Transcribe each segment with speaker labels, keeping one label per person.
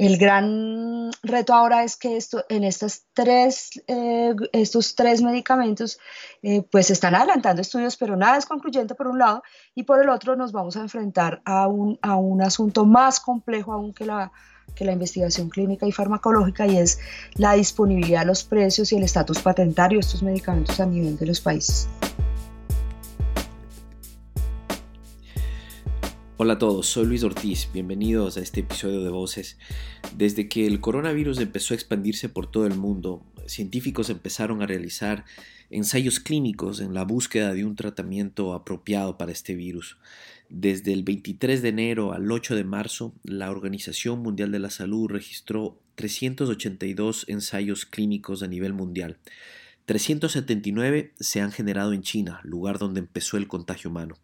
Speaker 1: El gran reto ahora es que esto, en estas tres, eh, estos tres medicamentos eh, pues se están adelantando estudios, pero nada es concluyente por un lado y por el otro nos vamos a enfrentar a un, a un asunto más complejo aún que la, que la investigación clínica y farmacológica y es la disponibilidad, los precios y el estatus patentario de estos medicamentos a nivel de los países.
Speaker 2: Hola a todos, soy Luis Ortiz, bienvenidos a este episodio de Voces. Desde que el coronavirus empezó a expandirse por todo el mundo, científicos empezaron a realizar ensayos clínicos en la búsqueda de un tratamiento apropiado para este virus. Desde el 23 de enero al 8 de marzo, la Organización Mundial de la Salud registró 382 ensayos clínicos a nivel mundial. 379 se han generado en China, lugar donde empezó el contagio humano.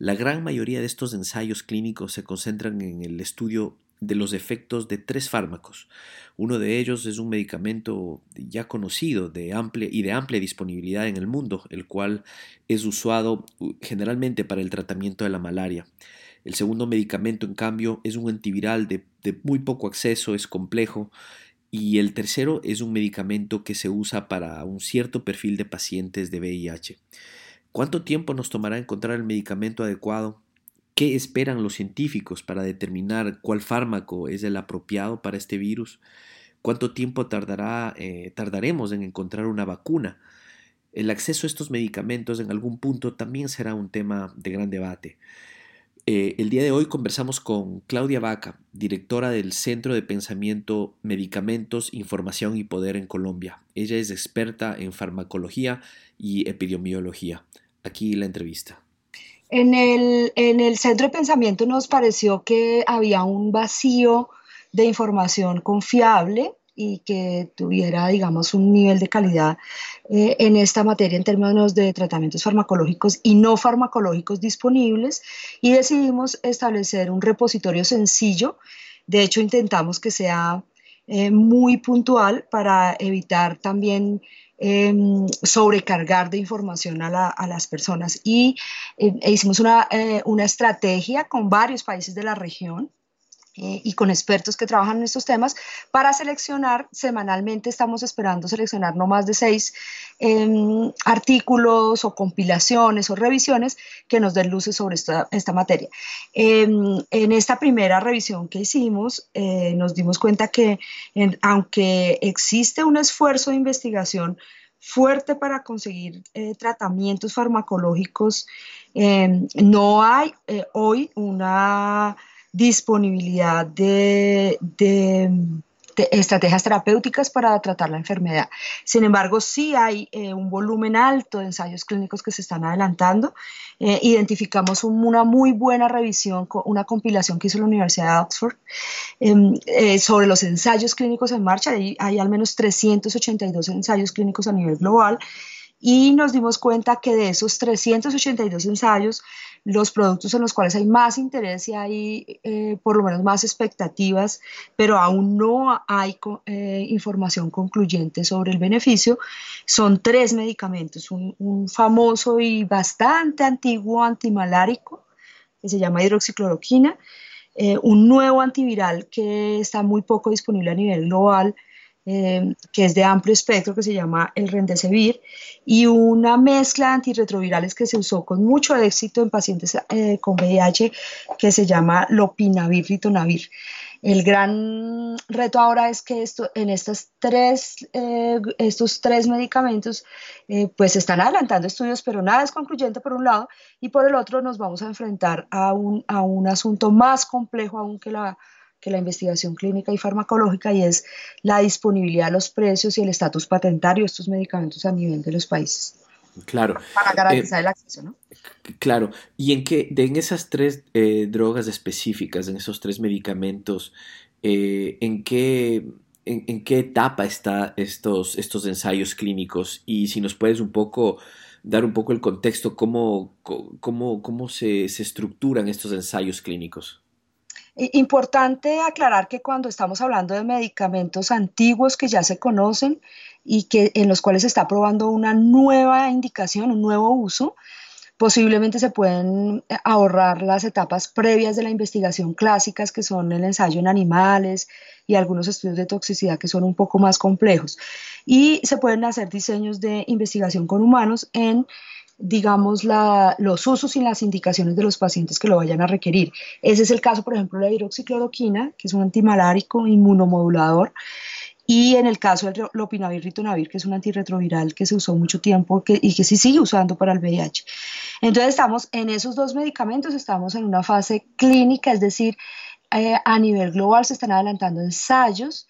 Speaker 2: La gran mayoría de estos ensayos clínicos se concentran en el estudio de los efectos de tres fármacos. Uno de ellos es un medicamento ya conocido de amplia y de amplia disponibilidad en el mundo, el cual es usado generalmente para el tratamiento de la malaria. El segundo medicamento, en cambio, es un antiviral de, de muy poco acceso, es complejo, y el tercero es un medicamento que se usa para un cierto perfil de pacientes de VIH. ¿Cuánto tiempo nos tomará encontrar el medicamento adecuado? ¿Qué esperan los científicos para determinar cuál fármaco es el apropiado para este virus? ¿Cuánto tiempo tardará, eh, tardaremos en encontrar una vacuna? El acceso a estos medicamentos en algún punto también será un tema de gran debate. Eh, el día de hoy conversamos con Claudia Vaca, directora del Centro de Pensamiento Medicamentos, Información y Poder en Colombia. Ella es experta en farmacología y epidemiología. Aquí la entrevista.
Speaker 1: En el, en el centro de pensamiento nos pareció que había un vacío de información confiable y que tuviera, digamos, un nivel de calidad eh, en esta materia en términos de tratamientos farmacológicos y no farmacológicos disponibles y decidimos establecer un repositorio sencillo. De hecho, intentamos que sea eh, muy puntual para evitar también Em, sobrecargar de información a, las personas. Y eh, hicimos una, eh, una estrategia con varios países de la región eh, y con expertos que trabajan en estos temas para seleccionar semanalmente, estamos esperando seleccionar no más de seis em, artículos o compilaciones o revisiones que nos den luces sobre esta, esta materia. Em, en esta primera revisión que hicimos, eh, nos dimos cuenta que aunque existe un esfuerzo de investigación fuerte para conseguir eh, tratamientos farmacológicos, em, no hay hoy una disponibilidad de, estrategias terapéuticas para tratar la enfermedad. Sin embargo, sí hay eh, un volumen alto de ensayos clínicos que se están adelantando. Eh, identificamos una muy buena revisión, una compilación que hizo la Universidad de Oxford em, eh, sobre los ensayos clínicos en marcha. Hay al menos 382 ensayos clínicos a nivel global y nos dimos cuenta que de esos 382 ensayos, los productos en los cuales hay más interés y hay eh, por lo menos más expectativas, pero aún no hay eh, información concluyente sobre el beneficio, son tres medicamentos, un, famoso y bastante antiguo antimalárico que se llama hidroxicloroquina, eh, un nuevo antiviral que está muy poco disponible a nivel global, Em, que es de amplio espectro, que se llama el Rendesivir, y una mezcla de antirretrovirales que se usó con mucho éxito en pacientes eh, con VIH, que se llama Lopinavir, Ritonavir. El gran reto ahora es que esto, en estas tres, eh, estos tres medicamentos eh, pues están adelantando estudios, pero nada es concluyente por un lado y por el otro nos vamos a enfrentar a un, a un asunto más complejo aún que la que la investigación clínica y farmacológica y es la disponibilidad, los precios y el estatus patentario de estos medicamentos a nivel de los países.
Speaker 2: Claro.
Speaker 1: Para garantizar eh, el acceso, ¿no?
Speaker 2: Claro. ¿Y en qué, de, en esas tres eh, drogas específicas, en esos tres medicamentos, eh, en qué en, qué etapa están estos, estos ensayos clínicos? Y si nos puedes un poco dar un poco el contexto, cómo, cómo, cómo se, se estructuran estos ensayos clínicos.
Speaker 1: Importante aclarar que cuando estamos hablando de medicamentos antiguos que ya se conocen y que en los cuales se está probando una nueva indicación, un nuevo uso, Posiblemente se pueden ahorrar las etapas previas de la investigación clásicas, que son el ensayo en animales y algunos estudios de toxicidad que son un poco más complejos. Y se pueden hacer diseños de investigación con humanos en digamos, los usos y las indicaciones de los pacientes que lo vayan a requerir. Ese es el caso, por ejemplo, de la hidroxicloroquina, que es un antimalárico inmunomodulador, y en el caso del lopinavir ritonavir, que es un antirretroviral que se usó mucho tiempo y que se sigue usando para el VIH. Entonces estamos en esos dos medicamentos, estamos en una fase clínica, es decir, eh, a nivel global se están adelantando ensayos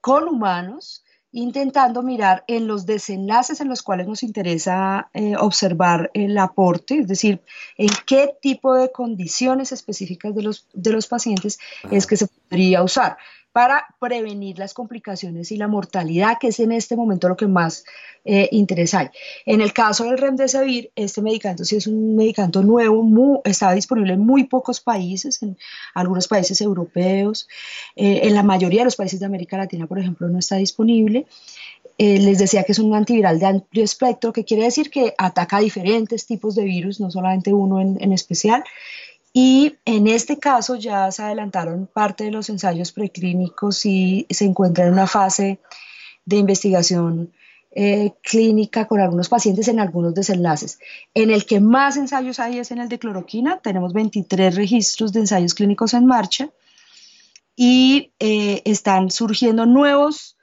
Speaker 1: con humanos intentando mirar en los desenlaces en los cuales nos interesa eh, observar el aporte, es decir, en qué tipo de condiciones específicas de los, de los pacientes es que se podría usar para prevenir las complicaciones y la mortalidad, que es en este momento lo que más eh, interesa hay. En el caso del Remdesivir, este medicamento sí es un medicamento nuevo, está disponible en muy pocos países, en algunos países europeos, eh, en la mayoría de los países de América Latina, por ejemplo, no está disponible. Eh, les decía que es un antiviral de amplio espectro, que quiere decir que ataca diferentes tipos de virus, no solamente uno en, en especial. Y en este caso ya se adelantaron parte de los ensayos preclínicos y se encuentra en una fase de investigación eh, clínica con algunos pacientes en algunos desenlaces. En el que más ensayos hay es en el de cloroquina. Tenemos 23 registros de ensayos clínicos en marcha y eh, están surgiendo nuevos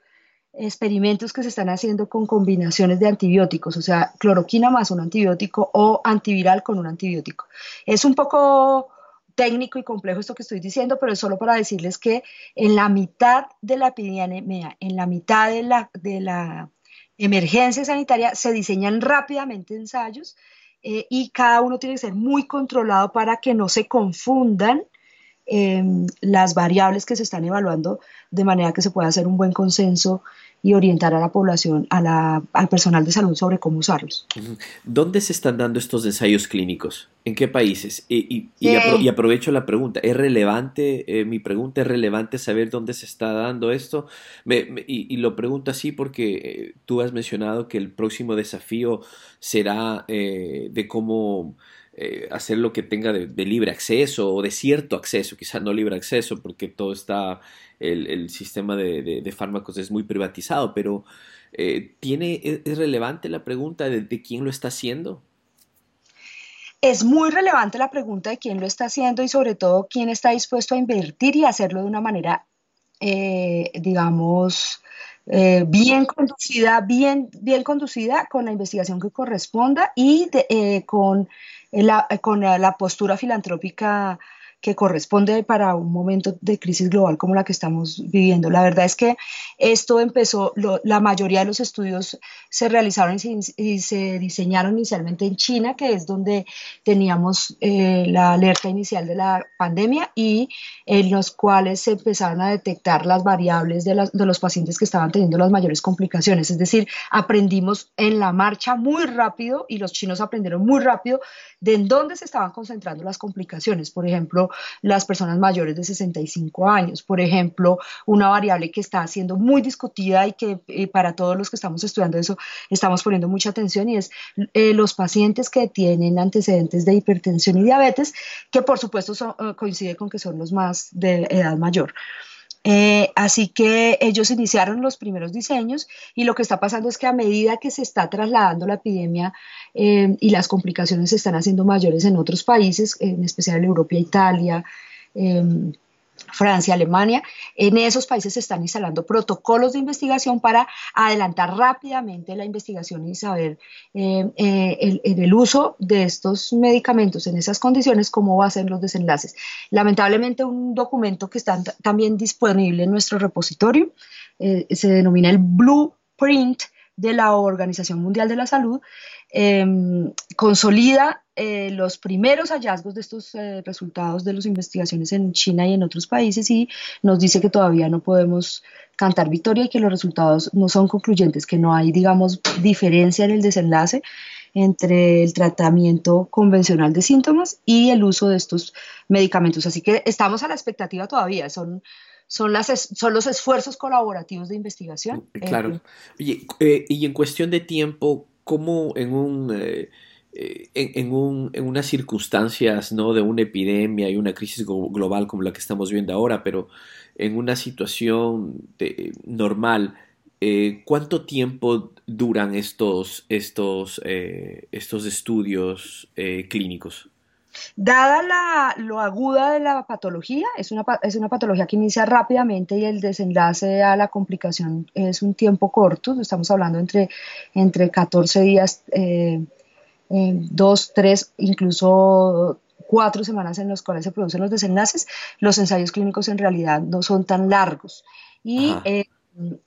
Speaker 1: experimentos que se están haciendo con combinaciones de antibióticos, o sea, cloroquina más un antibiótico o antiviral con un antibiótico. Es un poco técnico y complejo esto que estoy diciendo, pero es solo para decirles que en la mitad de la epidemia, en la mitad de la, emergencia sanitaria, se diseñan rápidamente ensayos eh, y cada uno tiene que ser muy controlado para que no se confundan em, las variables que se están evaluando de manera que se pueda hacer un buen consenso y orientar a la población, al personal de salud sobre cómo usarlos.
Speaker 2: ¿Dónde se están dando estos ensayos clínicos? ¿En qué países? Y, aprovecho la pregunta, ¿es relevante, eh, mi pregunta es relevante saber dónde se está dando esto? y, lo pregunto así porque eh, tú has mencionado que el próximo desafío será eh, de cómo eh, hacer lo que tenga de, libre acceso o de cierto acceso, quizás no libre acceso porque todo está, el, sistema de, fármacos es muy privatizado, pero eh, ¿tiene, es, relevante la pregunta de, quién lo está haciendo?
Speaker 1: Es muy relevante la pregunta de quién lo está haciendo y sobre todo quién está dispuesto a invertir y hacerlo de una manera, eh, digamos, bien conducida, bien, bien conducida con la investigación que corresponda y con con la postura filantrópica que corresponde para un momento de crisis global como la que estamos viviendo. La verdad es que esto empezó, la mayoría de los estudios se realizaron y se, diseñaron inicialmente en China, que es donde teníamos eh, la alerta inicial de la pandemia y en los cuales se empezaron a detectar las variables de, de los pacientes que estaban teniendo las mayores complicaciones. Es decir, aprendimos en la marcha muy rápido y los chinos aprendieron muy rápido de en dónde se estaban concentrando las complicaciones. Por ejemplo, las personas mayores de 65 años. Por ejemplo, una variable que está siendo muy discutida y que eh, para todos los que estamos estudiando eso estamos poniendo mucha atención y es eh, los pacientes que tienen antecedentes de hipertensión y diabetes, que por supuesto eh, coincide con que son los más de edad mayor. Así que ellos iniciaron los primeros diseños y lo que está pasando es que a medida que se está trasladando la epidemia eh, y las complicaciones se están haciendo mayores en otros países, en especial en Europa, Italia. Em, Francia, Alemania, en esos países se están instalando protocolos de investigación para adelantar rápidamente la investigación y saber em, eh, el, el, uso de estos medicamentos en esas condiciones, cómo va a ser los desenlaces. Lamentablemente, un documento que está también disponible en nuestro repositorio eh, se denomina el Blueprint de la Organización Mundial de la Salud, Em, consolida eh, los primeros hallazgos de estos eh, resultados de las investigaciones en China y en otros países y nos dice que todavía no podemos cantar victoria y que los resultados no son concluyentes, que no hay, digamos, diferencia en el desenlace entre el tratamiento convencional de síntomas y el uso de estos medicamentos. Así que estamos a la expectativa todavía, son son, las, son los esfuerzos colaborativos de investigación.
Speaker 2: Claro. y en cuestión de tiempo, cómo en un, eh, eh, en, unas circunstancias ¿no? de una epidemia y una crisis global como la que estamos viendo ahora, pero en una situación normal, eh, ¿cuánto tiempo duran estos, estos, eh, estos estudios clínicos?
Speaker 1: Dada la, lo aguda de la patología, es una, es una patología que inicia rápidamente y el desenlace a la complicación es un tiempo corto, estamos hablando entre, entre 14 días dos, tres, incluso cuatro semanas en las cuales se producen los desenlaces, los ensayos clínicos en realidad no son tan largos. Y, eh,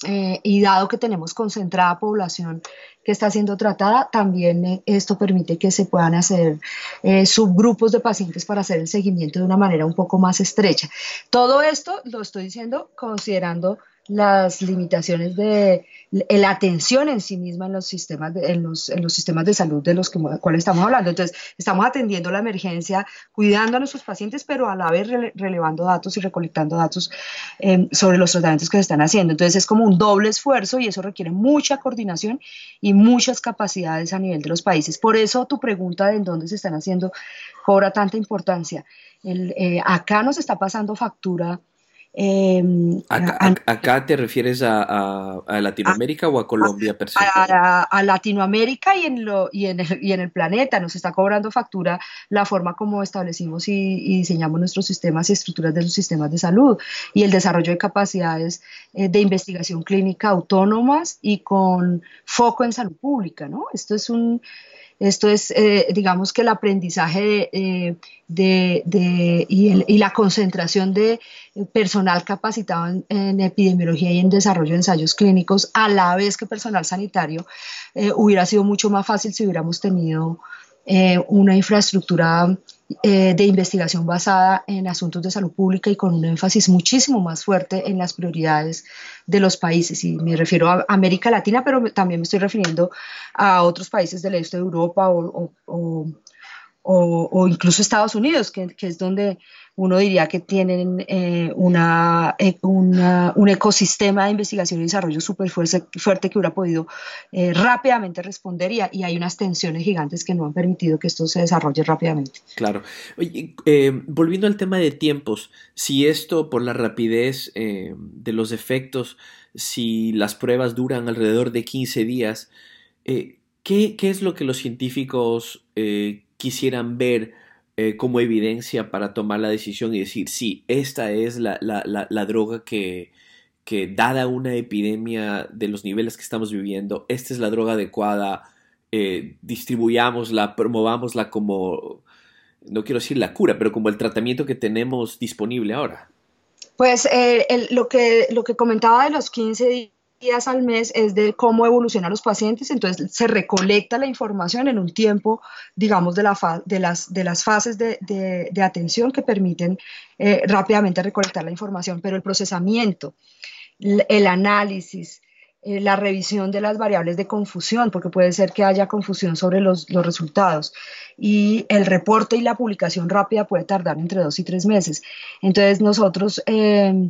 Speaker 1: eh, y dado que tenemos concentrada población que está siendo tratada, también eh, esto permite que se puedan hacer subgrupos de pacientes para hacer el seguimiento de una manera un poco más estrecha. Todo esto lo estoy diciendo considerando las limitaciones de la atención en sí misma en los sistemas de, en los, en los sistemas de salud de los que, cuales estamos hablando. Entonces, estamos atendiendo la emergencia, cuidando a nuestros pacientes, pero a la vez relevando datos y recolectando datos em, sobre los tratamientos que se están haciendo. Entonces, es como un doble esfuerzo y eso requiere mucha coordinación y muchas capacidades a nivel de los países. Por eso tu pregunta de en dónde se están haciendo cobra tanta importancia. El, eh, acá nos está pasando factura
Speaker 2: Em, acá, te refieres a, Latinoamérica o a Colombia
Speaker 1: A, Latinoamérica y en, lo, y, en el, y en el planeta. Nos está cobrando factura la forma como establecimos y, diseñamos nuestros sistemas y estructuras de los sistemas de salud y el desarrollo de capacidades eh, de investigación clínica autónomas y con foco en salud pública. ¿no? Esto es un esto es, eh, digamos que el aprendizaje de, eh, y, la concentración de personal capacitado en, epidemiología y en desarrollo de ensayos clínicos, a la vez que personal sanitario, eh, hubiera sido mucho más fácil si hubiéramos tenido una infraestructura eh, de investigación basada en asuntos de salud pública y con un énfasis muchísimo más fuerte en las prioridades de los países. Y me refiero a América Latina, pero también me estoy refiriendo a otros países del este de Europa o, incluso Estados Unidos, que es donde uno diría que tienen eh, una, eh, un ecosistema de investigación y desarrollo súper fuerte, que hubiera podido eh, rápidamente responder y, y, hay unas tensiones gigantes que no han permitido que esto se desarrolle rápidamente.
Speaker 2: Claro. volviendo al tema de tiempos, si esto por la rapidez de los efectos, si las pruebas duran alrededor de 15 días, ¿qué, ¿qué, es lo que los científicos quisieran ver? Eh, como evidencia para tomar la decisión y decir, sí, esta es la, droga que, que, dada una epidemia de los niveles que estamos viviendo, esta es la droga adecuada, eh, distribuyámosla, promovámosla como, no quiero decir la cura, pero como el tratamiento que tenemos disponible ahora.
Speaker 1: Pues eh, lo, que, lo que comentaba de los 15 días al mes es de cómo evolucionan los pacientes, entonces se recolecta la información en un tiempo, digamos, de, la de, las, de las fases de, de, atención que permiten eh, rápidamente recolectar la información, pero el procesamiento, el análisis, eh, la revisión de las variables de confusión, porque puede ser que haya confusión sobre los, los, resultados. Y el reporte y la publicación rápida puede tardar entre dos y tres meses. Entonces nosotros eh,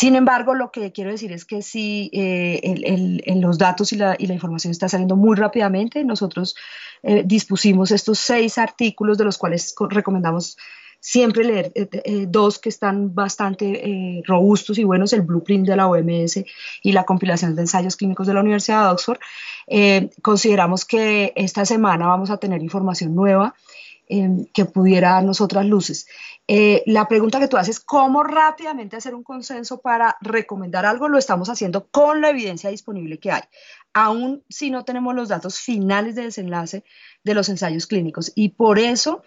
Speaker 1: sin embargo, lo que quiero decir es que si eh, los datos y la, información está saliendo muy rápidamente, nosotros eh, dispusimos estos seis artículos de los cuales recomendamos siempre leer eh, dos que están bastante robustos y buenos, el blueprint de la OMS y la compilación de ensayos clínicos de la Universidad de Oxford. consideramos que esta semana vamos a tener información nueva que pudiera darnos otras luces. Eh, la pregunta que tú haces, ¿cómo rápidamente hacer un consenso para recomendar algo? Lo estamos haciendo con la evidencia disponible que hay, aún si no tenemos los datos finales de desenlace de los ensayos clínicos. Y por eso,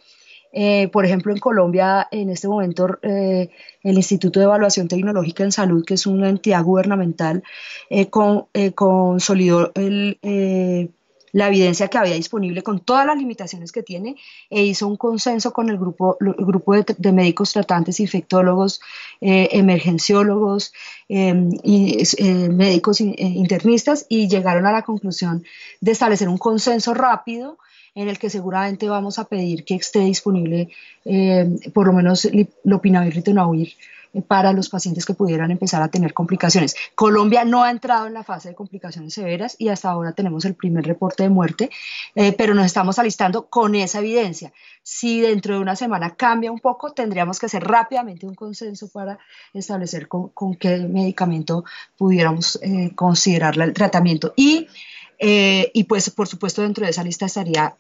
Speaker 1: eh, por ejemplo, en Colombia, en este momento, eh, el Instituto de Evaluación Tecnológica en Salud, que es una entidad gubernamental, consolidó el la evidencia que había disponible con todas las limitaciones que tiene e hizo un consenso con el grupo, grupo de, médicos tratantes, infectólogos, eh, emergenciólogos em, y eh, médicos eh, internistas y llegaron a la conclusión de establecer un consenso rápido en el que seguramente vamos a pedir que esté disponible por lo menos lopinavir ritonavir para los pacientes que pudieran empezar a tener complicaciones. Colombia no ha entrado en la fase de complicaciones severas y hasta ahora tenemos el primer reporte de muerte, eh, pero nos estamos alistando con esa evidencia. Si dentro de una semana cambia un poco, tendríamos que hacer rápidamente un consenso para establecer con, qué medicamento pudiéramos eh, considerar el tratamiento. Y eh, y pues, por supuesto, dentro de esa lista estaría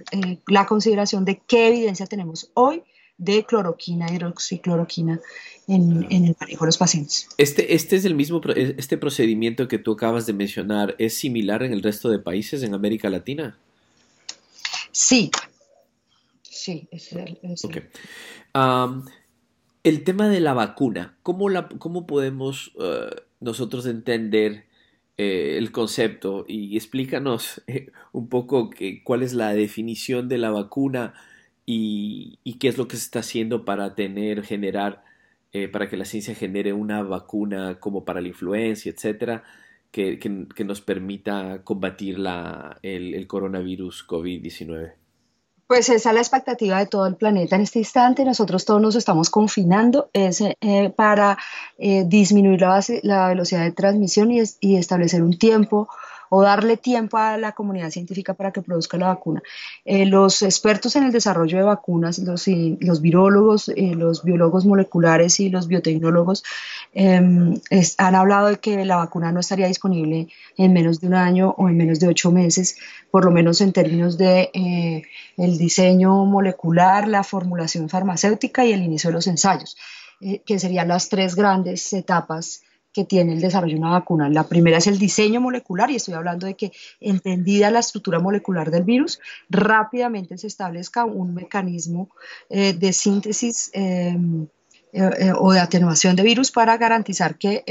Speaker 1: la consideración de qué evidencia tenemos hoy de cloroquina, hidroxicloroquina en, en, el manejo de los pacientes.
Speaker 2: Este, este es el mismo, este procedimiento que tú acabas de mencionar, ¿es similar en el resto de países en América Latina?
Speaker 1: Sí, sí, es el,
Speaker 2: el tema de la vacuna, ¿cómo, la, cómo podemos uh, nosotros entender eh, el concepto y explícanos eh, un poco que, cuál es la definición de la vacuna? Y, qué es lo que se está haciendo para tener, generar, eh, para que la ciencia genere una vacuna como para la influencia, etcétera, que, nos permita combatir la, el, coronavirus COVID-19.
Speaker 1: Pues esa es la expectativa de todo el planeta en este instante. Nosotros todos nos estamos confinando es, eh, para eh, disminuir la, la, velocidad de transmisión y establecer un tiempo o darle tiempo a la comunidad científica para que produzca la vacuna. Eh, los expertos en el desarrollo de vacunas, los, los virólogos, eh, los biólogos moleculares y los biotecnólogos em, han hablado de que la vacuna no estaría disponible en menos de un año o en menos de ocho meses, por lo menos en términos de eh, el diseño molecular, la formulación farmacéutica y el inicio de los ensayos, que serían las tres grandes etapas que tiene el desarrollo de una vacuna. La primera es el diseño molecular y estoy hablando de que entendida la estructura molecular del virus, rápidamente se establezca un mecanismo eh, de síntesis em, eh, eh, o de atenuación de virus para garantizar que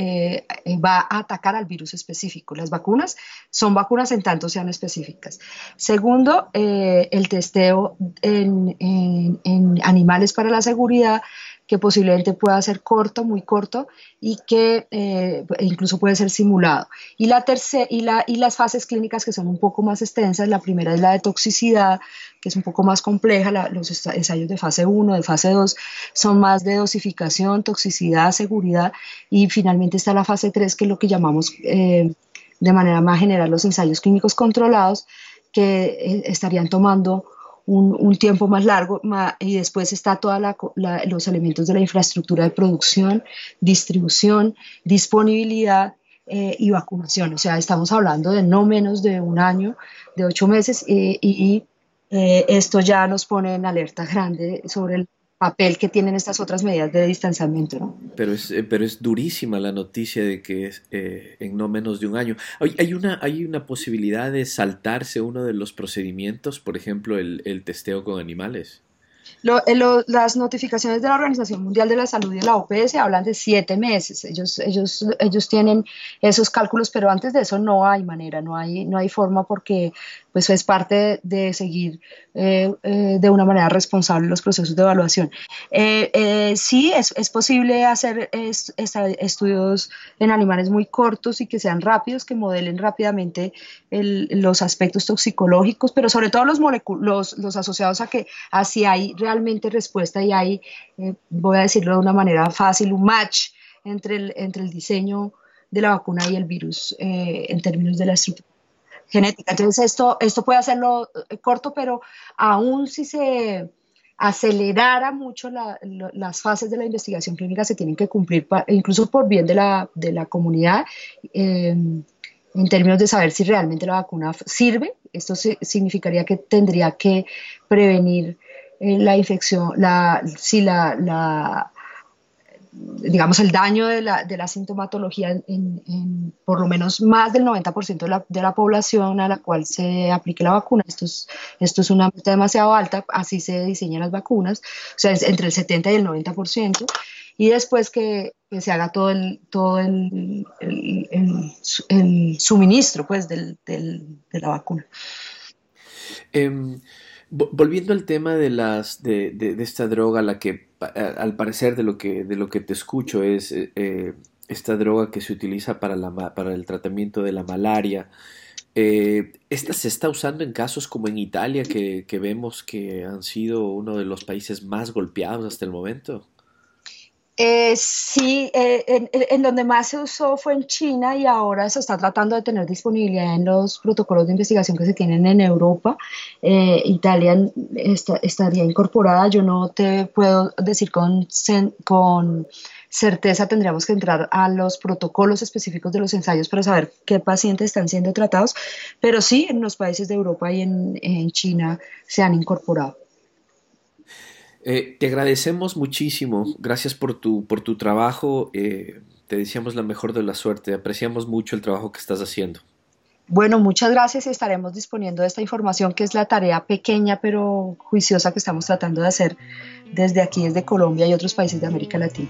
Speaker 1: va a atacar al virus específico. Las vacunas son vacunas en tanto sean específicas. Segundo, el testeo en, en animales para la seguridad que posiblemente pueda ser corto, muy corto y que eh, incluso puede ser simulado. Y, la la, y las fases clínicas que son un poco más extensas, la primera es la de toxicidad, que es un poco más compleja, los ensayos de fase 1, de fase 2 son más de dosificación, toxicidad, seguridad y finalmente está la fase 3 que es lo que llamamos eh, de manera más general los ensayos clínicos controlados que eh, estarían tomando un, tiempo más largo y después está todos los elementos de la infraestructura de producción, distribución, disponibilidad eh, y vacunación. O sea, estamos hablando de no menos de un año, de ocho meses y eh, esto ya nos pone en alerta grande sobre el papel que tienen estas otras medidas de distanciamiento. ¿no?
Speaker 2: Pero, es, eh, pero es durísima la noticia de que es eh, en no menos de un año. Hay, hay, una, hay una posibilidad de saltarse uno de los procedimientos, por ejemplo, el, el testeo con animales.
Speaker 1: Eh, las notificaciones de la Organización Mundial de la Salud y de la OPS hablan de siete meses. Ellos, ellos, ellos tienen esos cálculos, pero antes de eso no hay manera, no hay, no hay forma porque pues es parte de seguir eh, eh, de una manera responsable los procesos de evaluación. Eh, sí, es, es, posible hacer estudios en animales muy cortos y que sean rápidos, que modelen rápidamente los aspectos toxicológicos, pero sobre todo los, los, los, asociados a que así hay realmente respuesta y hay, voy a decirlo de una manera fácil, un match entre el, entre el diseño de la vacuna y el virus en términos de la estructura genética. Entonces, esto, esto puede hacerlo eh, corto, pero aún si se acelerara mucho las fases de la investigación clínica se tienen que cumplir, incluso por bien de la, de la comunidad, em, en términos de saber si realmente la vacuna sirve. Esto significaría que tendría que prevenir eh, la infección, la, si la digamos, el daño de la, de la sintomatología en, por lo menos más del 90% de la, de la, población a la cual se aplique la vacuna. Esto es, esto es una meta demasiado alta, así se diseñan las vacunas, o sea, es entre el 70 y el 90%, y después que, se haga todo el, todo el, el, suministro pues, del, del, de la vacuna.
Speaker 2: Em, volviendo al tema de, las, de, esta droga, la que al parecer de lo que, de lo que te escucho es eh, eh, esta droga que se utiliza para, la, para el tratamiento de la malaria. Eh, ¿Esta se está usando en casos como en Italia, que, vemos que han sido uno de los países más golpeados hasta el momento?
Speaker 1: Eh, sí, eh, en, donde más se usó fue en China y ahora se está tratando de tener disponibilidad en los protocolos de investigación que se tienen en Europa. Eh, Italia estaría incorporada. Yo no te puedo decir con, con certeza, tendríamos que entrar a los protocolos específicos de los ensayos para saber qué pacientes están siendo tratados, pero sí, en los países de Europa y en, en China se han incorporado.
Speaker 2: Eh, te agradecemos muchísimo, gracias por tu, por tu trabajo, eh, te deseamos la mejor de la suerte, apreciamos mucho el trabajo que estás haciendo.
Speaker 1: Bueno, muchas gracias y estaremos disponiendo de esta información que es la tarea pequeña pero juiciosa que estamos tratando de hacer desde aquí, desde Colombia y otros países de América Latina.